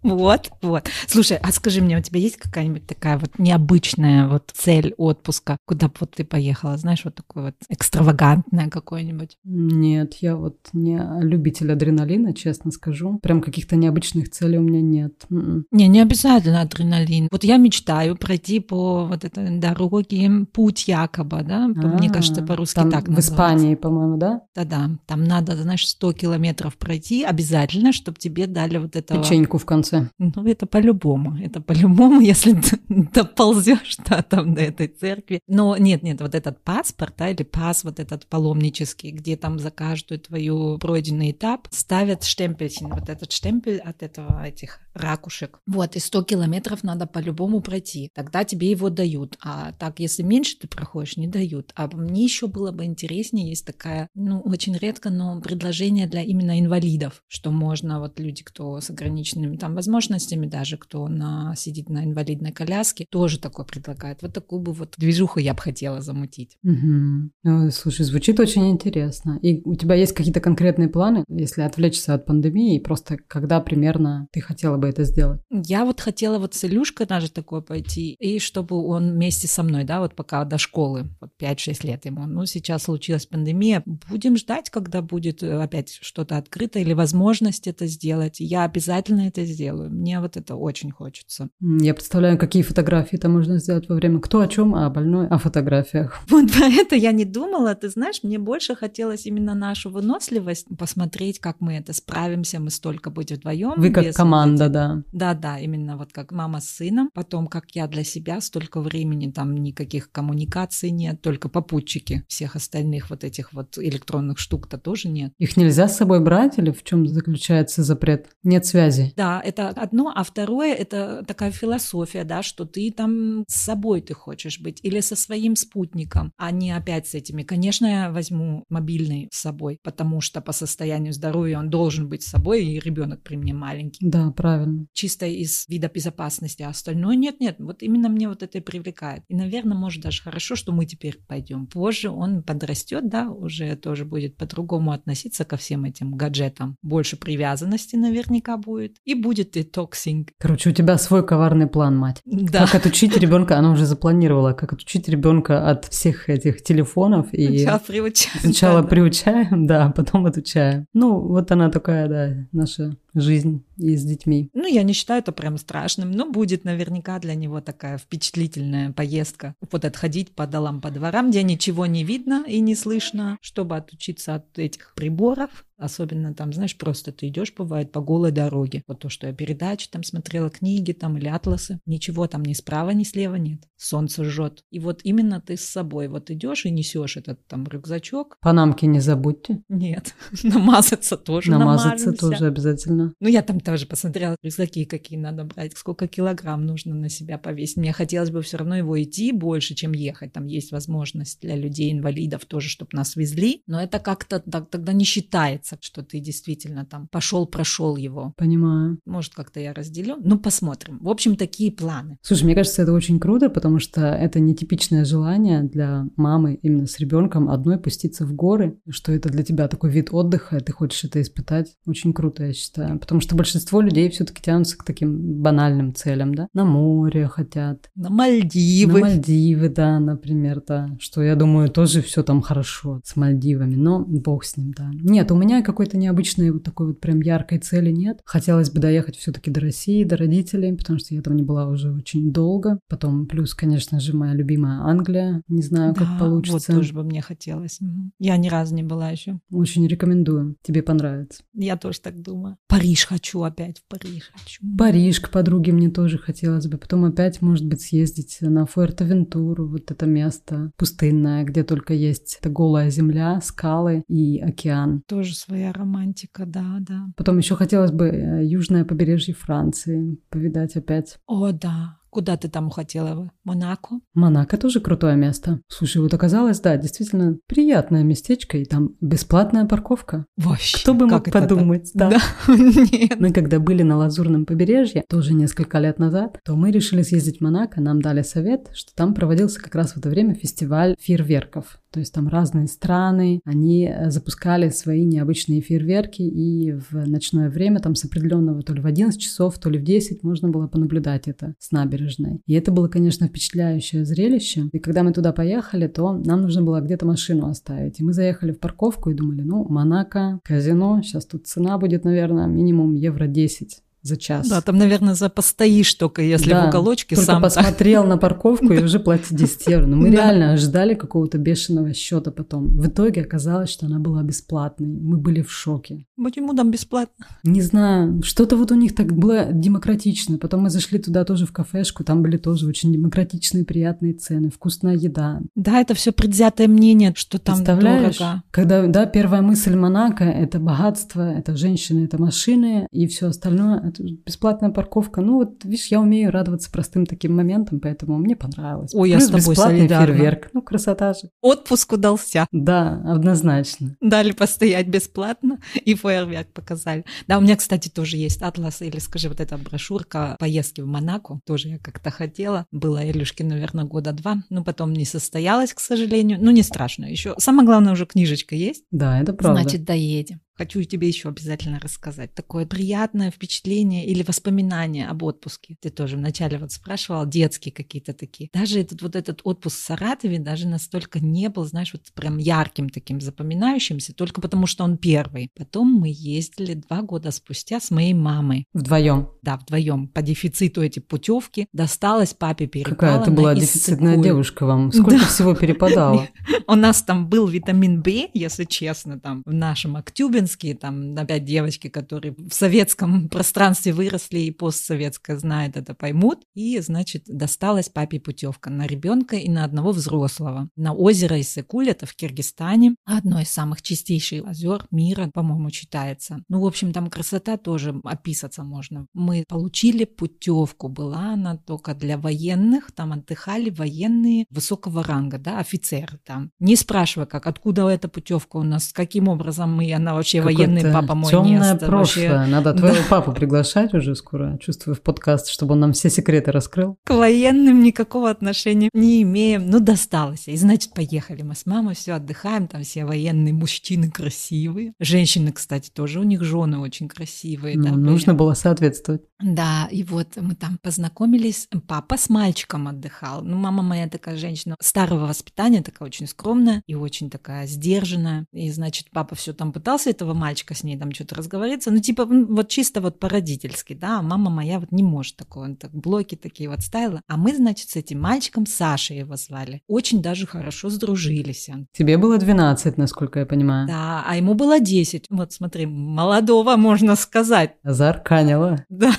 Вот, вот. Слушай, а скажи мне, у тебя есть какая-нибудь такая вот необычная вот цель отпуска? Куда бы вот ты поехала? Знаешь, вот такое вот экстравагантное какое-нибудь? Нет, я вот не любитель адреналина, честно скажу. Прям каких-то необычных целей у меня нет. М-м. Не, не обязательно адреналин. Вот я мечтаю пройти по вот этой дороге путь якобы, да? Мне А, кажется, по-русски там так В называется. Испании, по-моему, да? Да-да, там надо, знаешь, 100 километров пройти обязательно, чтобы тебе дали вот этого... Печеньку в конце. Ну, это по-любому. Это по-любому, если ты доползешь да, там до этой церкви. Но нет, нет, вот этот паспорт, да, или пас вот этот паломнический, где там за каждую твою пройденный этап ставят штемпельchen. Вот этот штемпель от этого, этих ракушек. Вот, и 100 километров надо по-любому пройти. Тогда тебе его дают. А так, если меньше ты проходишь, не дают. А мне еще было бы интереснее, есть такая, ну, очень редко, но предложение для именно инвалидов, что можно, вот люди, кто с ограниченными там возможностями, даже кто на, сидит на инвалидной коляске, тоже такое предлагает. Вот такую бы вот движуху я бы хотела замутить. Мгм. Ну, слушай, звучит очень интересно. И у тебя есть какие-то конкретные планы, если отвлечься от пандемии, и просто когда примерно ты хотела бы это сделать? Я вот хотела вот с Илюшкой даже такое пойти, и чтобы он вместе со мной, да, вот пока до школы, вот 5-6 лет ему. Ну, сейчас случилась пандемия. Будем ждать, когда будет э, опять что-то открыто или возможность это сделать. Я обязательно это сделаю. Мне вот это очень хочется. Я представляю, какие фотографии там можно сделать во время кто о чем, а больной о фотографиях. Вот про это я не думала. Ты знаешь, мне больше хотелось именно нашу выносливость посмотреть, как мы это справимся. Мы столько будем вдвоем. Вы как команда, этих- да. Да, да, именно вот как мама с сыном. Потом, как я для себя, столько времени, там никаких коммуникаций нет, только попутчики. Всех остальных вот этих вот электронных штук-то тоже нет. Их нельзя с собой брать или в чем заключается запрет? Нет связи. Да, это одно, а второе это такая философия, да, что ты там с собой ты хочешь быть или со своим спутником, а не опять с этими. Конечно, я возьму мобильный с собой, потому что по состоянию здоровья он должен быть с собой, и ребенок при мне маленький. Да, правильно. чисто из вида безопасности, а остальное нет, нет. Вот именно мне вот это и привлекает. И, наверное, может даже хорошо, что мы теперь пойдем. Позже он подрастет, да, уже тоже будет по-другому относиться ко всем этим гаджетам. Больше привязанности наверняка будет. И будет детоксинг. Короче, у тебя свой коварный план, мать. Да. Как отучить ребенка, она уже запланировала, как отучить ребенка от всех этих телефонов и Сначала приучаем. сначала Да, да. приучаем, да, а потом отучаем. Ну, вот она такая, да, наша жизнь и с детьми. Ну, я не считаю это прям страшным, но будет наверняка для него такая впечатлительная поездка. Вот отходить по долам, по дворам, где ничего не видно и не слышно, чтобы отучиться от этих приборов. Особенно там, знаешь, просто ты идешь, бывает, по голой дороге. Вот то, что я передачи там смотрела, книги там или атласы. Ничего там ни справа, ни слева нет. Солнце жжет. И вот именно ты с собой вот идешь и несешь этот там рюкзачок. Панамки не забудьте. Нет, намазаться тоже Намазаться намажемся. тоже обязательно. Ну, я там тоже посмотрела рюкзаки, какие надо брать, сколько килограмм нужно на себя повесить. Мне хотелось бы все равно его идти больше, чем ехать. Там есть возможность для людей, инвалидов тоже, чтобы нас везли. Но это как-то так, тогда не считается, что ты действительно там пошел, прошел его. Понимаю. Может, как-то я разделю. Ну, посмотрим. В общем, такие планы. Слушай, мне кажется, это очень круто, потому что это нетипичное желание для мамы именно с ребенком одной пуститься в горы, что это для тебя такой вид отдыха, и ты хочешь это испытать. Очень круто, я считаю. Потому что большинство людей все-таки тянутся к таким банальным целям, да? На море хотят. На Мальдивы. На Мальдивы, да, например, да. Что я думаю, тоже все там хорошо с Мальдивами, но бог с ним, да. Нет, у меня какой-то необычной вот такой вот прям яркой цели нет. Хотелось бы доехать все-таки до России, до родителей, потому что я там не была уже очень долго. Потом плюс, конечно же, моя любимая Англия. Не знаю, Да, как получится. Вот тоже бы мне хотелось. Я ни разу не была еще. Очень рекомендую. Тебе понравится. Я тоже так думаю. Париж хочу опять, в Париж хочу. Париж к подруге мне тоже хотелось бы. Потом опять, может быть, съездить на Фуэртовентуру, вот это место пустынное, где только есть голая земля, скалы и океан. Тоже своя романтика, да, да. Потом еще хотелось бы э, южное побережье Франции повидать опять. О, да. Куда ты там хотела бы? Монако? Монако тоже крутое место. Слушай, вот оказалось, да, действительно приятное местечко, и там бесплатная парковка. Вообще. Кто бы мог это так? подумать, да. Да. Нет. Мы когда были на Лазурном побережье, тоже несколько лет назад, то мы решили съездить в Монако, нам дали совет, что там проводился как раз в это время фестиваль фейерверков. То есть там разные страны, они э, запускали свои необычные фейерверки, и в ночное время, там с определенного, то ли в 11 часов, то ли в 10, можно было понаблюдать это с набережной. И это было, конечно, впечатляющее зрелище. И когда мы туда поехали, то нам нужно было где-то машину оставить. И мы заехали в парковку и думали, ну, Монако, казино, сейчас тут цена будет, наверное, минимум евро 10 за час. Да, там, наверное, за постоишь только, если Да, в уголочке Только сам посмотрел на парковку и уже плати 10 евро. Но мы Да. реально ожидали какого-то бешеного счета потом. В итоге оказалось, что она была бесплатной. Мы были в шоке. Почему там бесплатно? Не знаю, что-то вот у них так было демократично. Потом мы зашли туда тоже в кафешку, там были тоже очень демократичные, приятные цены, вкусная еда. Да, это все предвзятое мнение, что там дорого. Когда, да, первая мысль Монако – это богатство, это женщины, это машины и все остальное. Бесплатная парковка. Ну вот, видишь, я умею радоваться простым таким моментам, поэтому мне понравилось. Ой, я Плюс с тобой бесплатный солидарна. фейерверк. Ну, красота же. Отпуск удался. Да, однозначно. Дали постоять бесплатно и фейерверк показали. Да, у меня, кстати, тоже есть атлас, или скажи, вот эта брошюрка поездки в Монако. Тоже я как-то хотела. Было Илюшке, наверное, года два. Но потом не состоялось, к сожалению. Ну, не страшно еще. Самое главное, уже книжечка есть. Да, это правда. Значит, доедем. Хочу тебе еще обязательно рассказать. Такое приятное впечатление или воспоминание об отпуске. Ты тоже вначале вот спрашивал, детские какие-то такие. Даже этот вот этот отпуск в Саратове даже настолько не был, знаешь, вот прям ярким таким запоминающимся, только потому что он первый. Потом мы ездили два года спустя с моей мамой. Вдвоем. Да, вдвоем по дефициту эти путевки. Досталось папе перепало Какая ты была дефицитная Иссык-Куль. девушка вам. Сколько Да. всего перепадало? У нас там был витамин В, если честно, там в нашем Актюбинске, там опять девочки, которые в советском пространстве выросли и постсоветское знают это, поймут. И, значит, досталась папе путевка на ребенка и на одного взрослого. На озеро Иссыкуль, это в Киргизстане, одно из самых чистейших озер мира, по-моему, считается. Ну, в общем, там красота тоже описаться можно. Мы получили путевку, была она только для военных, там отдыхали военные высокого ранга, да, офицеры там. Не спрашивай, как, откуда эта путевка у нас, каким образом мы, она вообще военный, Какое-то папа мой темное прошлое. вообще Надо твоего папу приглашать уже скоро, чувствую, в подкаст, чтобы он нам все секреты раскрыл. к военным никакого отношения не имеем. Ну, досталось. И, значит, поехали мы с мамой, все отдыхаем, там все военные мужчины красивые. Женщины, кстати, тоже у них жены очень красивые. Ну, да, нужно было соответствовать. Да, и вот мы там познакомились. Папа с мальчиком отдыхал. Ну, мама моя такая женщина старого воспитания, такая очень скромная и очень такая сдержанная. И, значит, папа все там пытался этого мальчика с ней там что-то разговориться. Ну, типа, вот чисто вот по-родительски, да. А мама моя вот не может такого. Он так блоки такие вот ставила. А мы, значит, с этим мальчиком, Сашей его звали, очень даже хорошо сдружились. Тебе было 12, насколько я понимаю. Да, а ему было 10. Вот смотри, молодого, можно сказать. Заарканила. Да.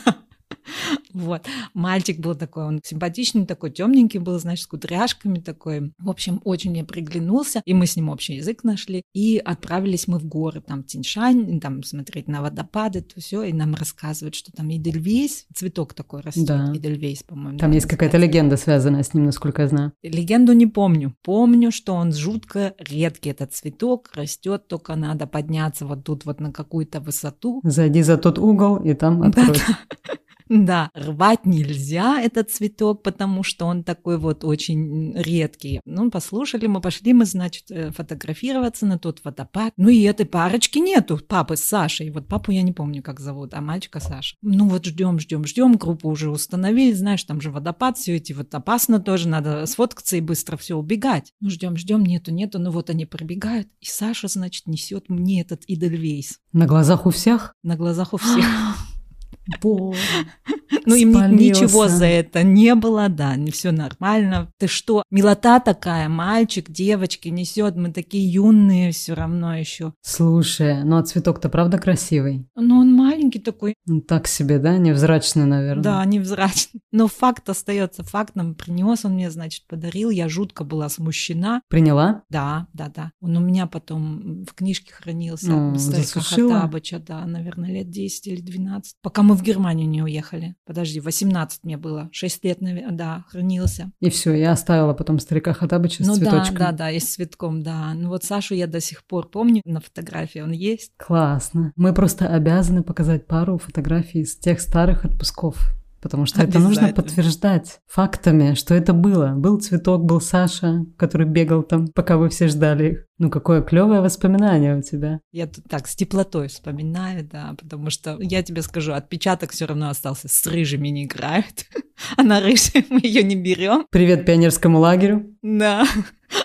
Вот. Мальчик был такой, он симпатичный, такой темненький был, значит, с кудряшками такой. В общем, очень мне приглянулся, и мы с ним общий язык нашли. И отправились мы в горы, там, Тиньшань, там, смотреть на водопады, то все, и нам рассказывают, что там Идельвейс, цветок такой растет, Да. Идельвейс, по-моему. Там да, есть какая-то легенда, связанная с ним, насколько я знаю. Легенду не помню. Помню, что он жутко редкий, этот цветок, растет, только надо подняться вот тут вот на какую-то высоту, Зайди за тот угол, и там откроется. Да, рвать нельзя этот цветок, потому что он такой вот очень редкий. Ну, послушали, мы пошли, мы, значит, э, фотографироваться на тот водопад. Ну, и этой парочки нету, папы с Сашей. Вот папу я не помню, как зовут, а мальчика Саша. Ну, вот ждем, ждем, ждем, группу уже установили, знаешь, там же водопад, все эти вот опасно тоже, надо сфоткаться и быстро все убегать. Ну, ждем, ждем, нету, нету, ну вот они пробегают, и Саша, значит, несет мне этот Идельвейс На глазах у всех? на глазах у всех. Боже. Ну, им Спалился. ничего за это не было, да, все нормально. Ты что, милота такая, мальчик, девочки несет, мы такие юные все равно еще. Слушай, ну а цветок-то правда красивый? Но он маленький такой, Ну, Так себе, да? Невзрачный, наверное. да, невзрачный. Но факт остается фактом. Принес он мне, значит, подарил. Я жутко была смущена. Приняла? Да, да, да. Он у меня потом в книжке хранился. Ну, засушила? Хаттабыча, да, наверное, лет 10 или 12. Пока мы в Германию не уехали. Подожди, 18 мне было. 6 лет, да, хранился. И все, я оставила потом старика Хатабыча с ну цветочком. да, да, да, и с цветком, да. Ну вот Сашу я до сих пор помню на фотографии, он есть. Классно. Мы просто обязаны показать пару фотографий из тех старых отпусков. Потому что это нужно подтверждать фактами, что это было. Был цветок, был Саша, который бегал там, пока вы все ждали их. Ну, какое клевое воспоминание у тебя. Я тут так с теплотой вспоминаю, да, потому что я тебе скажу, отпечаток все равно остался. С рыжими не играют. Она рыжая, мы ее не берем. Привет пионерскому лагерю. Да.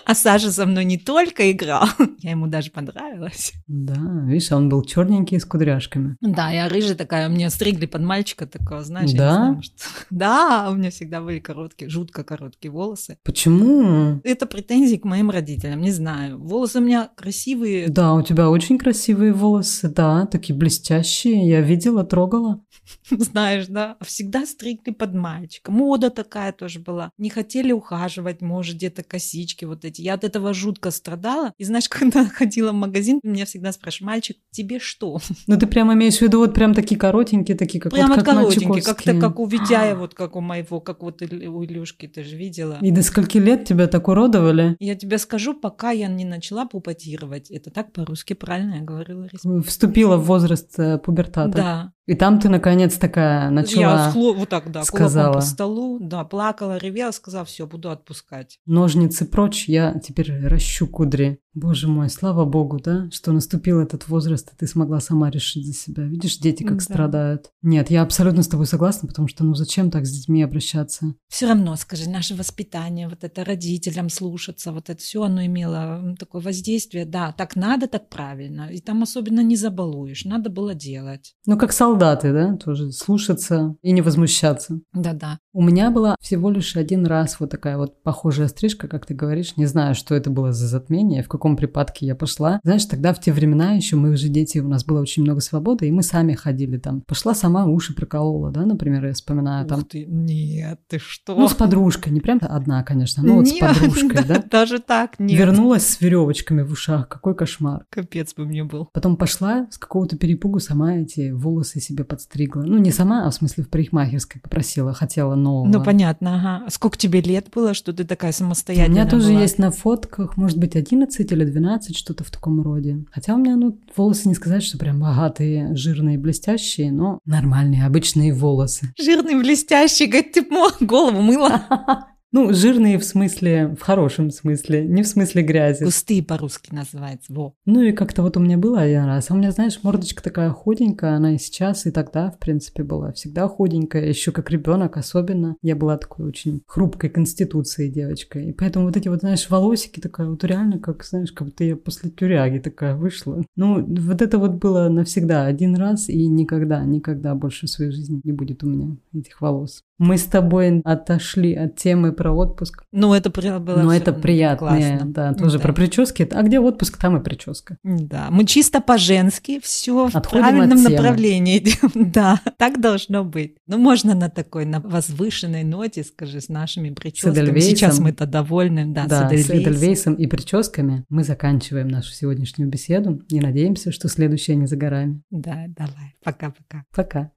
А Саша со мной не только играл, я ему даже понравилась. Да, видишь, он был черненький с кудряшками. Да, я рыжая такая, мне стригли под мальчика такого, знаешь, Да? знаю, может. Да, у меня всегда были короткие, жутко короткие волосы. Почему? Это претензии к моим родителям, не знаю. Волосы у меня красивые, Да, у тебя очень красивые волосы, да, такие блестящие. Я видела, трогала. знаешь, да, всегда стригли под мальчика. Мода такая тоже была. Не хотели ухаживать, может, где-то косички вот эти. Я от этого жутко страдала. И знаешь, когда ходила в магазин, меня всегда спрашивают, мальчик, тебе что? Ну, ты прям имеешь в виду вот прям такие коротенькие, такие, как Прямо вот как коротенький, как-то как у Витяя, вот как у моего, как вот у Илюшки, ты же видела. И до скольки лет тебя так уродовали? Я тебе скажу, пока я не начала пупатировать. Это так по-русски правильно я говорю, Лариса? Вступила в возраст э, пубертата. Да. И там ты, наконец, такая Я начала схло- вот так, да, сказала. по столу, да, плакала, ревела, сказала, все, буду отпускать. ножницы прочь, я теперь ращу кудри. Боже мой, слава богу, да, что наступил этот возраст, и ты смогла сама решить за себя. Видишь, дети как Да. страдают. Нет, я абсолютно с тобой согласна, потому что, ну, зачем так с детьми обращаться? Все равно, скажи, наше воспитание, вот это родителям слушаться, вот это все, оно имело такое воздействие. Да, так надо, так правильно. И там особенно не забалуешь, надо было делать. Ну, как солдаты, да, тоже слушаться и не возмущаться. Да-да. У меня была всего лишь один раз вот такая вот похожая стрижка, как ты говоришь. Не знаю, что это было за затмение, в каком припадке я пошла. Знаешь, тогда в те времена еще мы же дети, у нас было очень много свободы, и мы сами ходили там. Пошла сама, уши проколола, да, например, я вспоминаю там. Ух ты, нет, ты что? Ну, с подружкой, не прям одна, конечно, но вот с Нет, подружкой, да. Даже так, нет. Вернулась с веревочками в ушах, какой кошмар. Капец бы мне был. Потом пошла с какого-то перепугу сама эти волосы себе подстригла. Ну, не сама, а в смысле в парикмахерской попросила, хотела нового. Ну, понятно, ага. Сколько тебе лет было, что ты такая У самостоятельная меня тоже была? есть на фотках, может быть, 11 или 12, что-то в таком роде. Хотя у меня, ну, волосы не сказать, что прям богатые, жирные, блестящие, но нормальные, обычные волосы. Жирный, блестящий, говорит, ты голову мыла. Ну, жирные в смысле, в хорошем смысле, не в смысле грязи. Густые по-русски называется, во. Ну и как-то вот у меня было один раз. А у меня, знаешь, мордочка такая худенькая, она и сейчас, и тогда, в принципе, была всегда худенькая, еще как ребенок особенно. Я была такой очень хрупкой конституцией девочкой. И поэтому вот эти вот, знаешь, волосики такая вот реально, как, знаешь, как будто я после тюряги такая вышла. Ну, вот это вот было навсегда, один раз, и никогда, никогда больше в своей жизни не будет у меня этих волос. Мы с тобой отошли от темы про отпуск. Ну, это было Но это классно. да, тоже Да. про прически. А где отпуск, там и прическа. Да, мы чисто по-женски все в правильном от темы. направлении идем. Да, так должно быть. Ну, можно на такой, на возвышенной ноте, скажи, с нашими прическами. Эдельвейсом. Сейчас мы-то довольны, да, Да, с с Эдельвейсом. Эдельвейсом и прическами мы заканчиваем нашу сегодняшнюю беседу и надеемся, что следующая не за горами. Да, давай, пока-пока. Пока.